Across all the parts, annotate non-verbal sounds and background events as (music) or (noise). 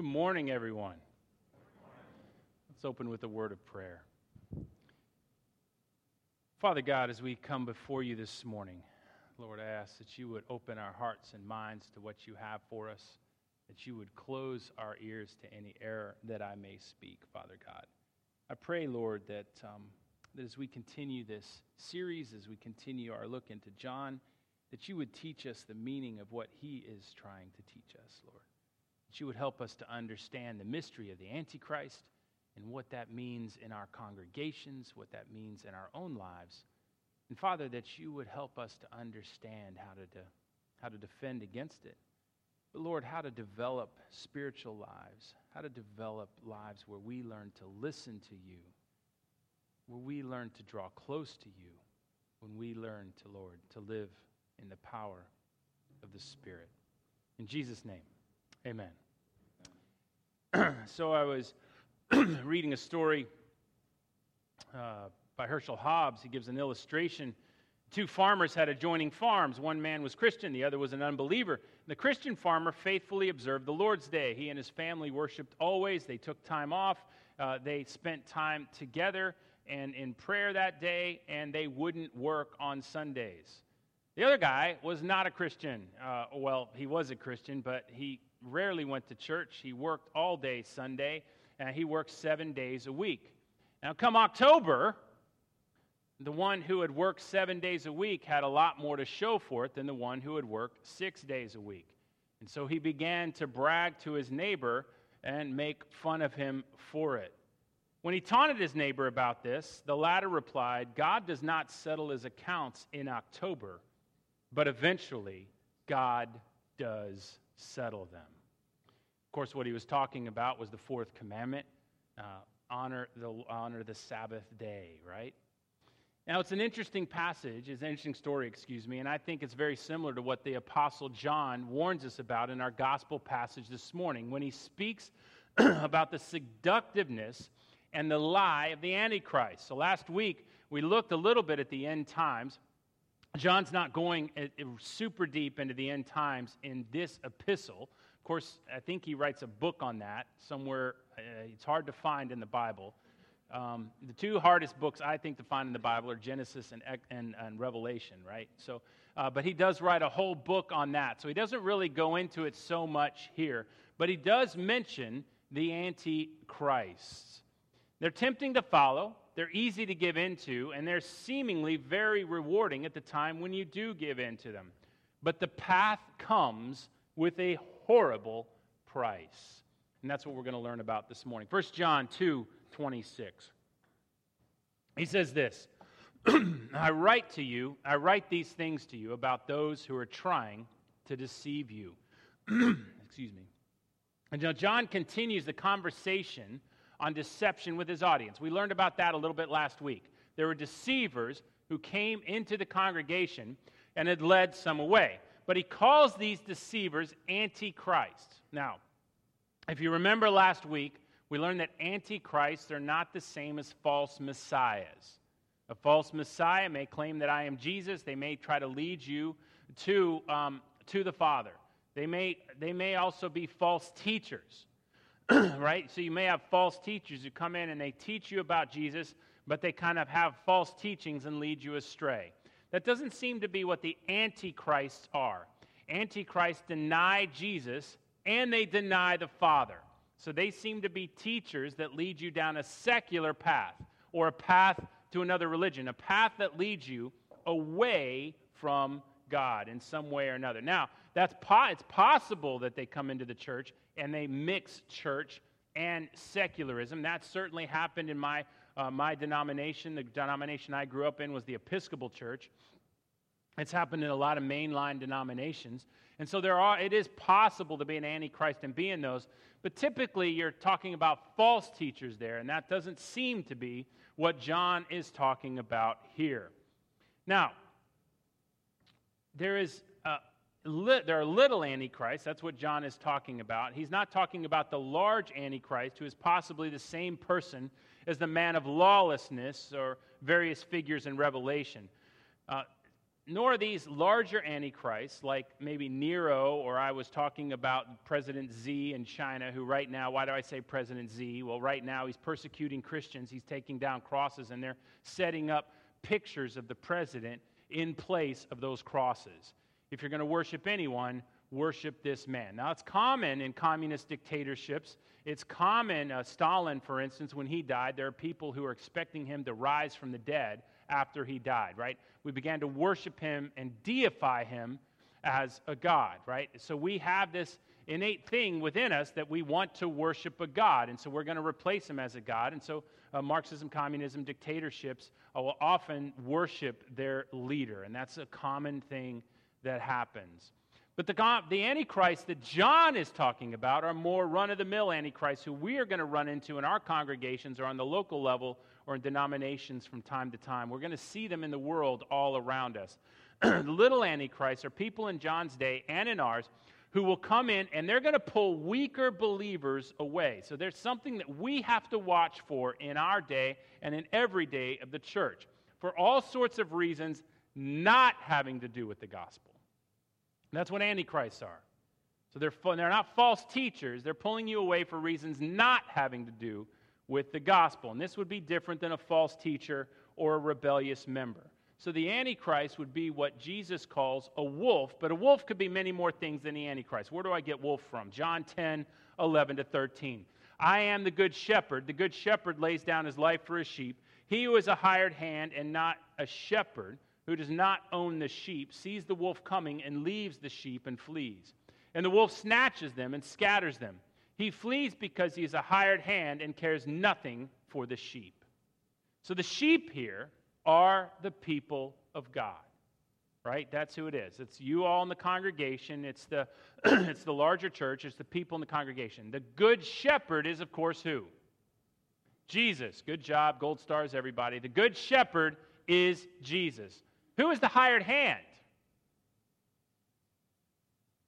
Good morning, everyone. Let's open with a word of prayer. Father God, as we come before you this morning, Lord, I ask that you would open our hearts and minds to what you have for us, that you would close our ears to any error that I may speak, Father God. I pray, Lord, that, um, that as we continue this series, as we continue our look into John, that you would teach us the meaning of what he is trying to teach us, Lord that you would help us to understand the mystery of the Antichrist and what that means in our congregations, what that means in our own lives. And Father, that you would help us to understand how to, de- how to defend against it. But Lord, how to develop spiritual lives, how to develop lives where we learn to listen to you, where we learn to draw close to you, when we learn to, Lord, to live in the power of the Spirit. In Jesus' name. Amen. (clears throat) so I was (clears throat) reading a story uh, by Herschel Hobbs. He gives an illustration. Two farmers had adjoining farms. One man was Christian, the other was an unbeliever. The Christian farmer faithfully observed the Lord's Day. He and his family worshiped always. They took time off. Uh, they spent time together and in prayer that day, and they wouldn't work on Sundays. The other guy was not a Christian. Uh, well, he was a Christian, but he rarely went to church. He worked all day Sunday, and he worked seven days a week. Now, come October, the one who had worked seven days a week had a lot more to show for it than the one who had worked six days a week. And so he began to brag to his neighbor and make fun of him for it. When he taunted his neighbor about this, the latter replied, God does not settle his accounts in October, but eventually God does settle them. Of course, what he was talking about was the fourth commandment uh, honor, the, honor the Sabbath day, right? Now, it's an interesting passage, it's an interesting story, excuse me, and I think it's very similar to what the Apostle John warns us about in our gospel passage this morning when he speaks (clears throat) about the seductiveness and the lie of the Antichrist. So, last week, we looked a little bit at the end times. John's not going uh, uh, super deep into the end times in this epistle. Of course, I think he writes a book on that somewhere. Uh, it's hard to find in the Bible. Um, the two hardest books I think to find in the Bible are Genesis and, and, and Revelation, right? So, uh, but he does write a whole book on that. So he doesn't really go into it so much here. But he does mention the Antichrist. They're tempting to follow. They're easy to give into, and they're seemingly very rewarding at the time when you do give into them. But the path comes with a horrible price. And that's what we're going to learn about this morning. 1 John 2 26. He says this (clears throat) I write to you, I write these things to you about those who are trying to deceive you. (clears throat) Excuse me. And now John continues the conversation on deception with his audience. We learned about that a little bit last week. There were deceivers who came into the congregation and had led some away. But he calls these deceivers antichrist. Now, if you remember last week, we learned that antichrists are not the same as false messiahs. A false messiah may claim that I am Jesus. They may try to lead you to, um, to the Father. They may, they may also be false teachers. (clears throat) right? So you may have false teachers who come in and they teach you about Jesus, but they kind of have false teachings and lead you astray. That doesn't seem to be what the antichrists are. Antichrists deny Jesus and they deny the Father. So they seem to be teachers that lead you down a secular path or a path to another religion, a path that leads you away from God in some way or another. Now, that's po- it's possible that they come into the church and they mix church and secularism. That certainly happened in my, uh, my denomination. The denomination I grew up in was the Episcopal Church. It's happened in a lot of mainline denominations. And so there are, it is possible to be an antichrist and be in those. But typically, you're talking about false teachers there, and that doesn't seem to be what John is talking about here. Now, there is there are little antichrists. That's what John is talking about. He's not talking about the large antichrist, who is possibly the same person as the man of lawlessness or various figures in Revelation. Uh, nor are these larger antichrists like maybe Nero, or I was talking about President Xi in China, who right now, why do I say President Xi? Well, right now he's persecuting Christians, he's taking down crosses, and they're setting up pictures of the president in place of those crosses. If you're going to worship anyone, worship this man. Now, it's common in communist dictatorships. It's common, uh, Stalin, for instance, when he died, there are people who are expecting him to rise from the dead after he died, right? We began to worship him and deify him as a God, right? So we have this innate thing within us that we want to worship a God, and so we're going to replace him as a God. And so uh, Marxism, communism, dictatorships uh, will often worship their leader, and that's a common thing that happens. But the, the Antichrist that John is talking about are more run of the mill Antichrists who we are going to run into in our congregations or on the local level or in denominations from time to time. We're going to see them in the world all around us. (clears throat) the little Antichrists are people in John's day and in ours who will come in and they're going to pull weaker believers away. So there's something that we have to watch for in our day and in every day of the church for all sorts of reasons not having to do with the gospel. That's what antichrists are. So they're, they're not false teachers. They're pulling you away for reasons not having to do with the gospel. And this would be different than a false teacher or a rebellious member. So the Antichrist would be what Jesus calls a wolf, but a wolf could be many more things than the Antichrist. Where do I get wolf from? John 10, 11 to 13. I am the good shepherd. The good shepherd lays down his life for his sheep. He who is a hired hand and not a shepherd who does not own the sheep sees the wolf coming and leaves the sheep and flees. And the wolf snatches them and scatters them. He flees because he is a hired hand and cares nothing for the sheep. So the sheep here are the people of God. Right? That's who it is. It's you all in the congregation. It's the, (clears throat) it's the larger church. It's the people in the congregation. The good shepherd is, of course, who? Jesus. Good job. Gold stars, everybody. The good shepherd is Jesus. Who is the hired hand?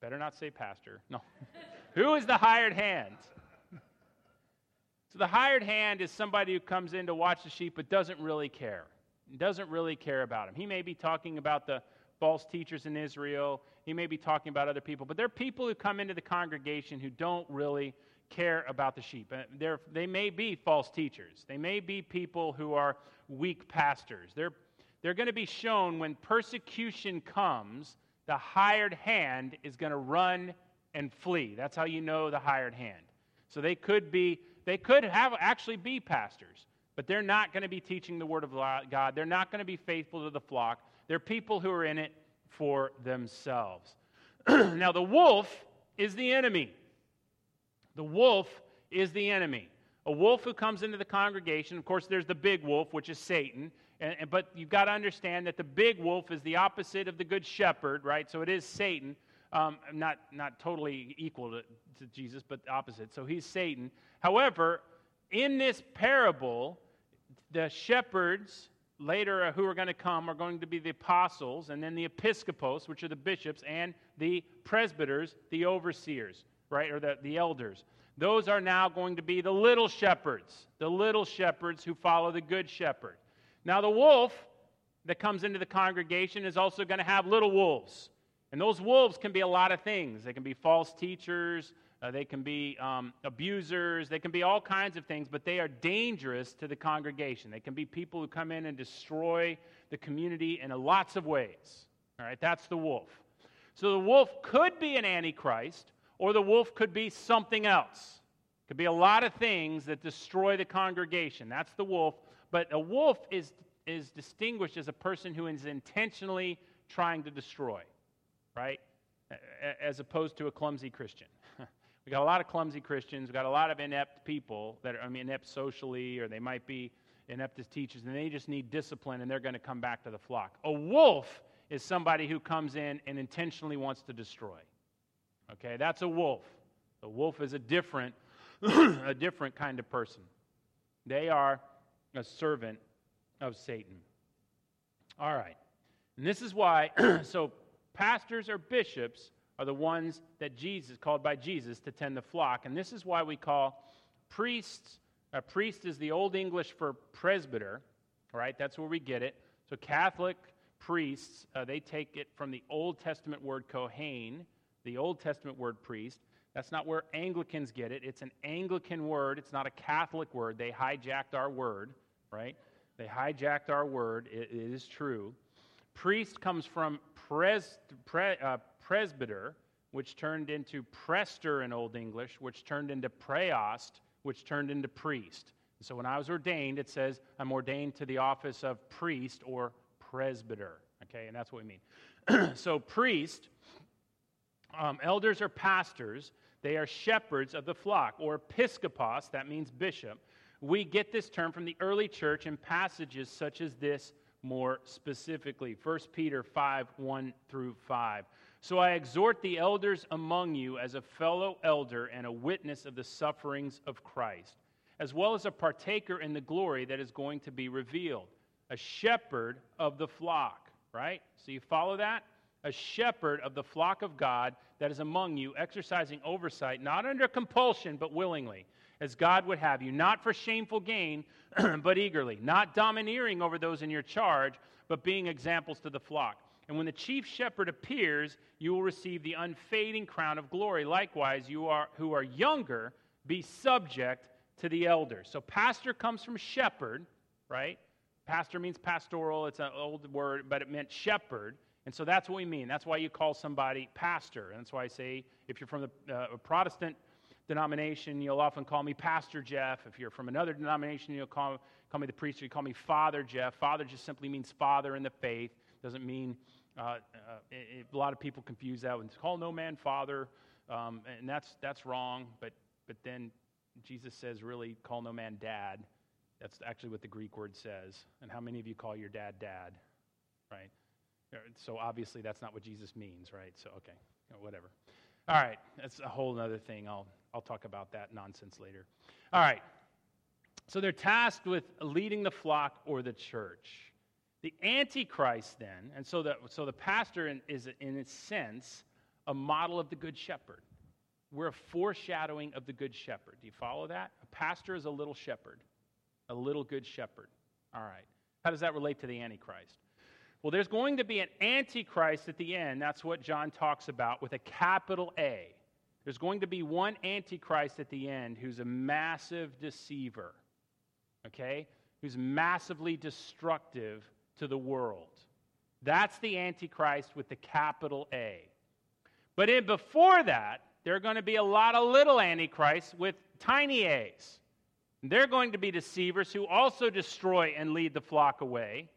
Better not say pastor. No. (laughs) Who is the hired hand? So the hired hand is somebody who comes in to watch the sheep but doesn't really care. Doesn't really care about them. He may be talking about the false teachers in Israel. He may be talking about other people, but there are people who come into the congregation who don't really care about the sheep. They're, they may be false teachers. They may be people who are weak pastors. They're they're going to be shown when persecution comes, the hired hand is going to run and flee. That's how you know the hired hand. So they could be, they could have actually be pastors, but they're not going to be teaching the word of God. They're not going to be faithful to the flock. They're people who are in it for themselves. (clears throat) now, the wolf is the enemy. The wolf is the enemy. A wolf who comes into the congregation, of course, there's the big wolf, which is Satan. And, and, but you've got to understand that the big wolf is the opposite of the good shepherd, right? So it is Satan. Um, not, not totally equal to, to Jesus, but opposite. So he's Satan. However, in this parable, the shepherds later uh, who are going to come are going to be the apostles, and then the episcopos, which are the bishops, and the presbyters, the overseers, right, or the, the elders. Those are now going to be the little shepherds, the little shepherds who follow the good shepherd. Now, the wolf that comes into the congregation is also going to have little wolves. And those wolves can be a lot of things. They can be false teachers, uh, they can be um, abusers, they can be all kinds of things, but they are dangerous to the congregation. They can be people who come in and destroy the community in lots of ways. All right, that's the wolf. So the wolf could be an antichrist, or the wolf could be something else. It could be a lot of things that destroy the congregation. That's the wolf. But a wolf is, is distinguished as a person who is intentionally trying to destroy, right? As opposed to a clumsy Christian. (laughs) we got a lot of clumsy Christians. We got a lot of inept people that are I mean, inept socially, or they might be inept as teachers, and they just need discipline, and they're going to come back to the flock. A wolf is somebody who comes in and intentionally wants to destroy. Okay, that's a wolf. A wolf is a different, (clears throat) a different kind of person. They are a servant of Satan. All right. And this is why, (clears throat) so pastors or bishops are the ones that Jesus, called by Jesus to tend the flock. And this is why we call priests, a priest is the Old English for presbyter, right? That's where we get it. So Catholic priests, uh, they take it from the Old Testament word Kohen, the Old Testament word priest. That's not where Anglicans get it. It's an Anglican word, it's not a Catholic word. They hijacked our word, right? They hijacked our word. it, it is true. Priest comes from pres, pre, uh, presbyter, which turned into prester in Old English, which turned into praeost, which turned into priest. So when I was ordained, it says I'm ordained to the office of priest or presbyter. Okay, and that's what we mean. (clears throat) so, priest, um, elders or pastors, they are shepherds of the flock, or episkopos, that means bishop. We get this term from the early church in passages such as this more specifically. 1 Peter 5 1 through 5. So I exhort the elders among you as a fellow elder and a witness of the sufferings of Christ, as well as a partaker in the glory that is going to be revealed. A shepherd of the flock, right? So you follow that? A shepherd of the flock of God that is among you, exercising oversight, not under compulsion, but willingly, as God would have you, not for shameful gain, (clears throat) but eagerly, not domineering over those in your charge, but being examples to the flock. And when the chief shepherd appears, you will receive the unfading crown of glory. Likewise, you are who are younger, be subject to the elders. So pastor comes from shepherd, right? Pastor means pastoral. It's an old word, but it meant shepherd. And so that's what we mean. That's why you call somebody pastor. And that's why I say if you're from the uh, Protestant denomination, you'll often call me Pastor Jeff. If you're from another denomination, you'll call, call me the priest, or you call me Father Jeff. Father just simply means father in the faith. Doesn't mean uh, uh, it, a lot of people confuse that with call no man father, um, and that's that's wrong. But but then Jesus says really call no man dad. That's actually what the Greek word says. And how many of you call your dad dad, right? So obviously that's not what Jesus means, right? So okay, whatever. All right, that's a whole other thing. I'll I'll talk about that nonsense later. All right. So they're tasked with leading the flock or the church. The Antichrist, then, and so the, so the pastor in, is, in a sense, a model of the Good Shepherd. We're a foreshadowing of the Good Shepherd. Do you follow that? A pastor is a little shepherd, a little Good Shepherd. All right. How does that relate to the Antichrist? Well, there's going to be an Antichrist at the end. That's what John talks about with a capital A. There's going to be one Antichrist at the end who's a massive deceiver, okay? Who's massively destructive to the world. That's the Antichrist with the capital A. But in, before that, there are going to be a lot of little Antichrists with tiny A's. They're going to be deceivers who also destroy and lead the flock away.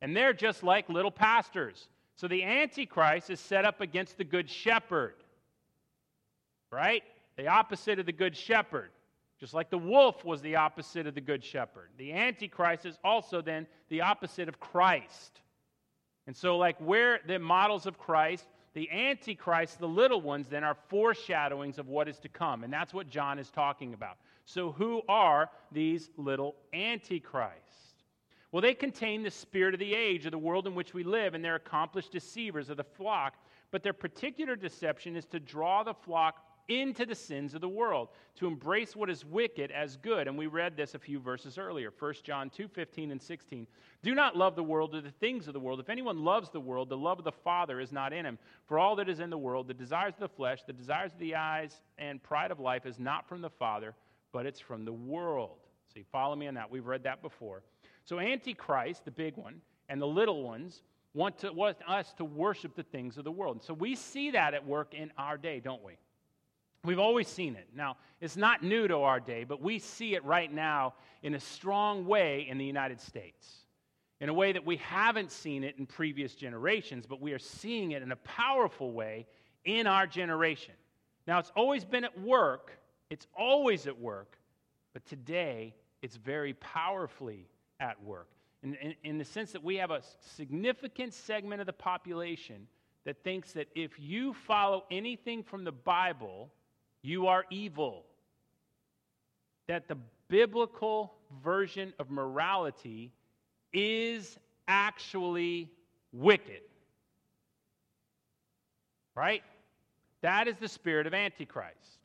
And they're just like little pastors. So the Antichrist is set up against the Good Shepherd. Right? The opposite of the Good Shepherd. Just like the wolf was the opposite of the good shepherd. The antichrist is also then the opposite of Christ. And so, like where the models of Christ, the antichrist, the little ones, then are foreshadowings of what is to come. And that's what John is talking about. So, who are these little antichrists? Well, they contain the spirit of the age, of the world in which we live, and they're accomplished deceivers of the flock. But their particular deception is to draw the flock into the sins of the world, to embrace what is wicked as good. And we read this a few verses earlier, 1 John 2 15 and 16. Do not love the world or the things of the world. If anyone loves the world, the love of the Father is not in him. For all that is in the world, the desires of the flesh, the desires of the eyes, and pride of life is not from the Father, but it's from the world. See, follow me on that. We've read that before. So, Antichrist, the big one, and the little ones want, to, want us to worship the things of the world. So, we see that at work in our day, don't we? We've always seen it. Now, it's not new to our day, but we see it right now in a strong way in the United States. In a way that we haven't seen it in previous generations, but we are seeing it in a powerful way in our generation. Now, it's always been at work, it's always at work, but today it's very powerfully at work. In, in, in, the sense that we have a significant segment of the population that thinks that if you follow anything from the Bible, you are evil. That the biblical version of morality is actually wicked. Right? That is the spirit of Antichrist.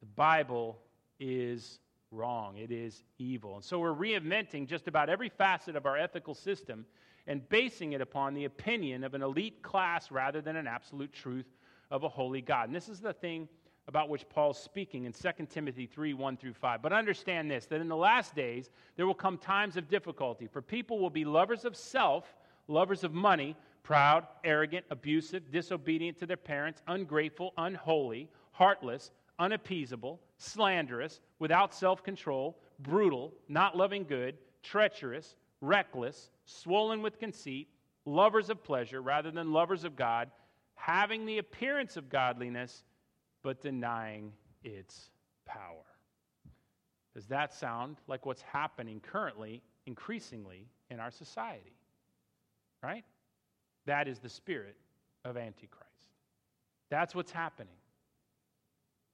The Bible is wrong. It is evil. And so we're reinventing just about every facet of our ethical system and basing it upon the opinion of an elite class rather than an absolute truth of a holy God. And this is the thing about which Paul's speaking in 2 Timothy 3 1 through 5. But understand this that in the last days there will come times of difficulty, for people will be lovers of self, lovers of money, proud, arrogant, abusive, disobedient to their parents, ungrateful, unholy, heartless, unappeasable, slanderous, without self control, brutal, not loving good, treacherous, reckless, swollen with conceit, lovers of pleasure rather than lovers of God, having the appearance of godliness but denying its power. Does that sound like what's happening currently, increasingly, in our society? Right? That is the spirit of Antichrist. That's what's happening.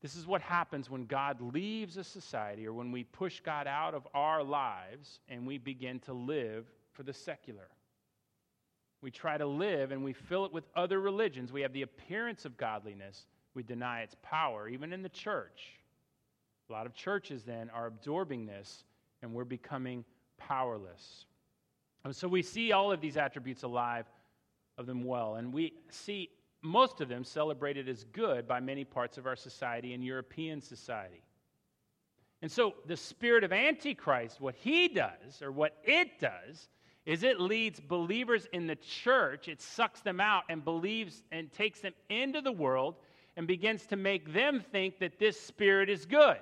This is what happens when God leaves a society or when we push God out of our lives and we begin to live for the secular. We try to live and we fill it with other religions. We have the appearance of godliness, we deny its power, even in the church. A lot of churches then are absorbing this, and we're becoming powerless. And so we see all of these attributes alive of them well, and we see most of them celebrated as good by many parts of our society and European society. And so the spirit of Antichrist, what he does, or what it does, is it leads believers in the church, it sucks them out and believes and takes them into the world and begins to make them think that this spirit is good.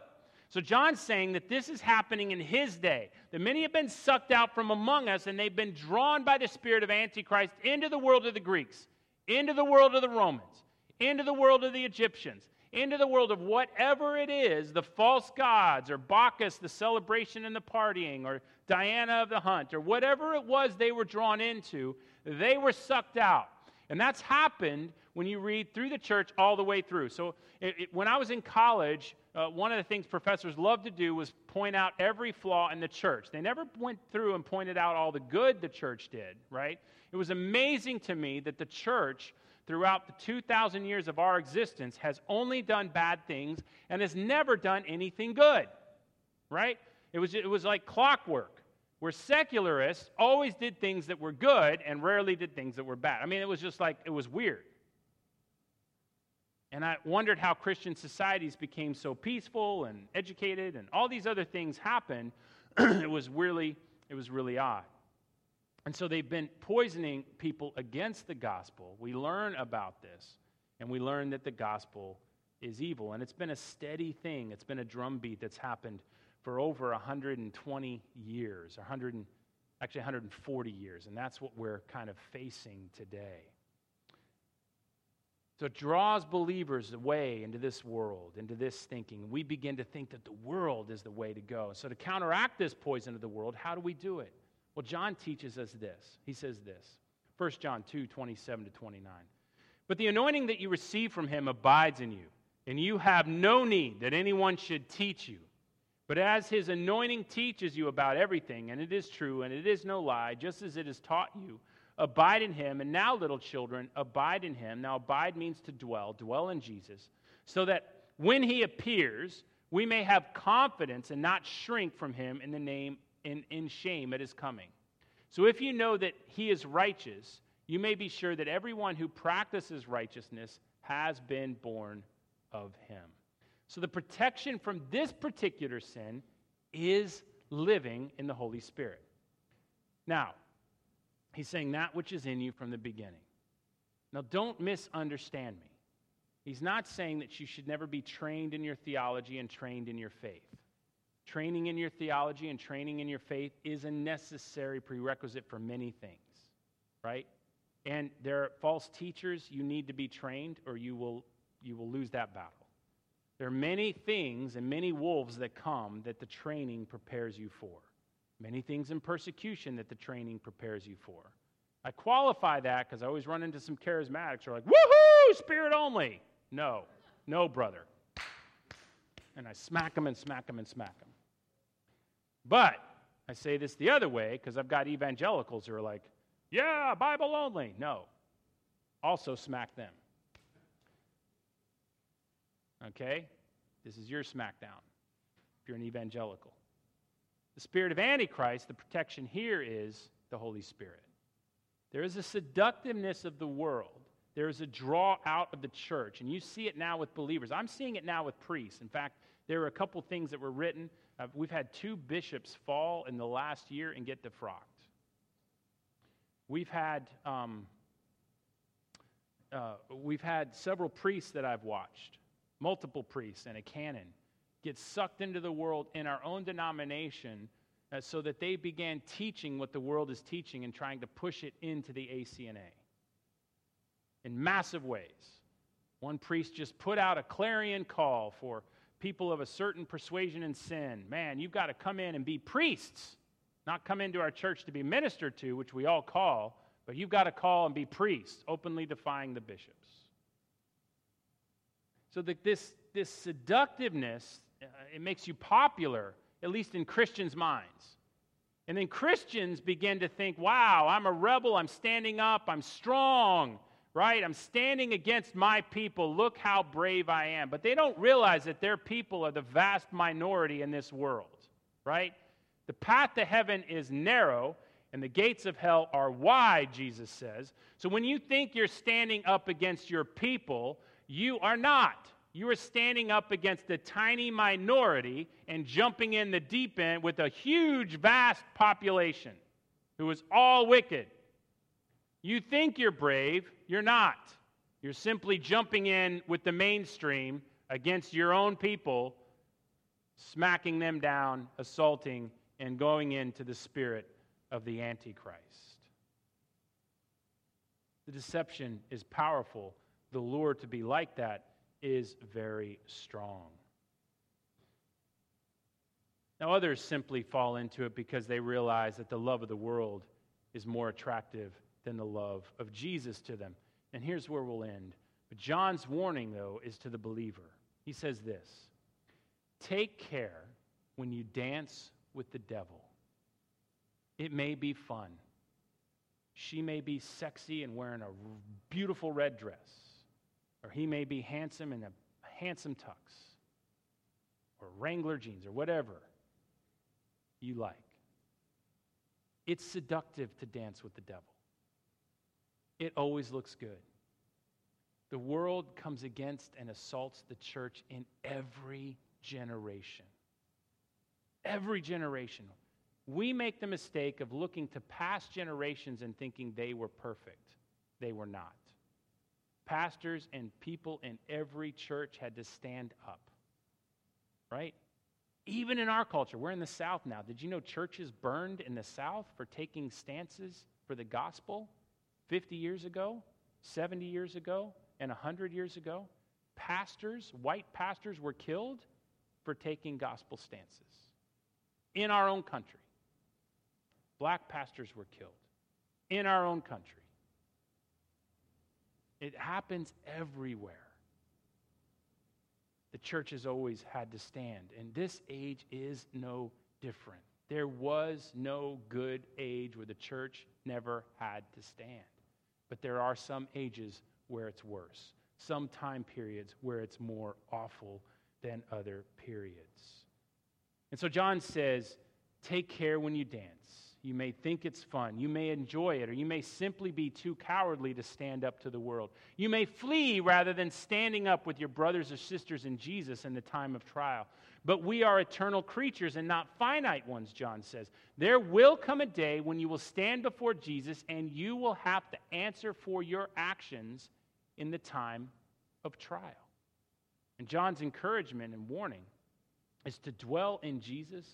So John's saying that this is happening in his day. That many have been sucked out from among us and they've been drawn by the spirit of Antichrist into the world of the Greeks, into the world of the Romans, into the world of the Egyptians, into the world of whatever it is the false gods, or Bacchus, the celebration and the partying, or Diana of the hunt, or whatever it was they were drawn into, they were sucked out. And that's happened when you read through the church all the way through. So, it, it, when I was in college, uh, one of the things professors loved to do was point out every flaw in the church. They never went through and pointed out all the good the church did, right? It was amazing to me that the church, throughout the 2,000 years of our existence, has only done bad things and has never done anything good, right? It was, it was like clockwork where secularists always did things that were good and rarely did things that were bad. I mean, it was just like, it was weird. And I wondered how Christian societies became so peaceful and educated and all these other things happened. (clears throat) it was really, it was really odd. And so they've been poisoning people against the gospel. We learn about this, and we learn that the gospel is evil. And it's been a steady thing. It's been a drumbeat that's happened for over 120 years, 100 and, actually 140 years. And that's what we're kind of facing today. So it draws believers away into this world, into this thinking. We begin to think that the world is the way to go. So to counteract this poison of the world, how do we do it? Well, John teaches us this. He says this 1 John 2 27 to 29. But the anointing that you receive from him abides in you, and you have no need that anyone should teach you. But as his anointing teaches you about everything, and it is true, and it is no lie, just as it has taught you, Abide in him. And now, little children, abide in him. Now, abide means to dwell, dwell in Jesus, so that when he appears, we may have confidence and not shrink from him in the name in, in shame at his coming. So if you know that he is righteous, you may be sure that everyone who practices righteousness has been born of him. So the protection from this particular sin is living in the Holy Spirit. Now, He's saying that which is in you from the beginning. Now, don't misunderstand me. He's not saying that you should never be trained in your theology and trained in your faith. Training in your theology and training in your faith is a necessary prerequisite for many things, right? And there are false teachers, you need to be trained or you will, you will lose that battle. There are many things and many wolves that come that the training prepares you for. Many things in persecution that the training prepares you for. I qualify that because I always run into some charismatics who are like, woohoo, spirit only. No, no, brother. And I smack them and smack them and smack them. But I say this the other way because I've got evangelicals who are like, yeah, Bible only. No, also smack them. Okay? This is your smackdown. if you're an evangelical. The spirit of Antichrist, the protection here is the Holy Spirit. There is a seductiveness of the world. There is a draw out of the church. And you see it now with believers. I'm seeing it now with priests. In fact, there are a couple things that were written. Uh, we've had two bishops fall in the last year and get defrocked. We've had, um, uh, we've had several priests that I've watched, multiple priests and a canon, get sucked into the world in our own denomination uh, so that they began teaching what the world is teaching and trying to push it into the ACNA in massive ways. One priest just put out a clarion call for people of a certain persuasion and sin. Man, you've got to come in and be priests, not come into our church to be ministered to, which we all call, but you've got to call and be priests, openly defying the bishops. So that this, this seductiveness, Uh, it makes you popular at least in Christians' minds. And then Christians begin to think, wow, I'm a rebel, I'm standing up, I'm strong, right? I'm standing against my people. Look how brave I am. But they don't realize that their people are the vast minority in this world, right? The path to heaven is narrow, and the gates of hell are wide, Jesus says. So when you think you're standing up against your people, you are not. You are standing up against a tiny minority and jumping in the deep end with a huge, vast population who is all wicked. You think you're brave, you're not. You're simply jumping in with the mainstream against your own people, smacking them down, assaulting, and going into the spirit of the Antichrist. The deception is powerful. The lure to be like that is very strong. Now, others simply fall into it because they realize that the love of the world is more attractive than the love of Jesus to them. And here's where we'll end. But John's warning, though, is to the believer. He says this Take care when you dance with the devil. It may be fun. She may be sexy and wearing a beautiful red dress or he may be handsome in a handsome tux, or Wrangler jeans, or whatever you like. It's seductive to dance with the devil. It always looks good. The world comes against and assaults the church in every generation. Every generation. We make the mistake of looking to past generations and thinking they were perfect. They were not pastors and people in every church had to stand up. Right? Even in our culture, we're in the South now. Did you know churches burned in the South for taking stances for the gospel 50 years ago, 70 years ago, and 100 years ago? Pastors, white pastors, were killed for taking gospel stances in our own country. Black pastors were killed in our own country. It happens everywhere. The church has always had to stand, and this age is no different. There was no good age where the church never had to stand. But there are some ages where it's worse, some time periods where it's more awful than other periods. And so John says, Take care when you dance you may think it's fun. You may enjoy it, or you may simply be too cowardly to stand up to the world. You may flee rather than standing up with your brothers or sisters in Jesus in the time of trial. But we are eternal creatures and not finite ones, John says. There will come a day when you will stand before Jesus and you will have to answer for your actions in the time of trial. And John's encouragement and warning is to dwell in Jesus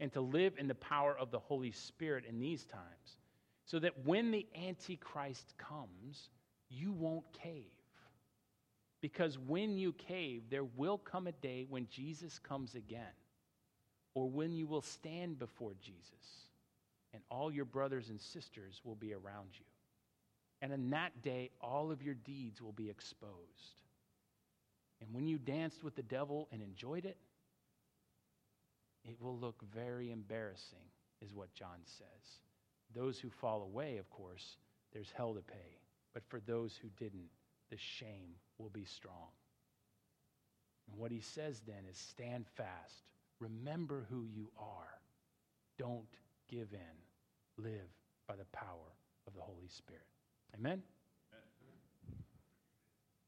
and to live in the power of the Holy Spirit in these times, so that when the Antichrist comes, you won't cave. Because when you cave, there will come a day when Jesus comes again, or when you will stand before Jesus, and all your brothers and sisters will be around you. And in that day, all of your deeds will be exposed. And when you danced with the devil and enjoyed it, it will look very embarrassing, is what John says. Those who fall away, of course, there's hell to pay. But for those who didn't, the shame will be strong. And what he says then is stand fast, Remember who you are. Don't give in. Live by the power of the Holy Spirit. Amen?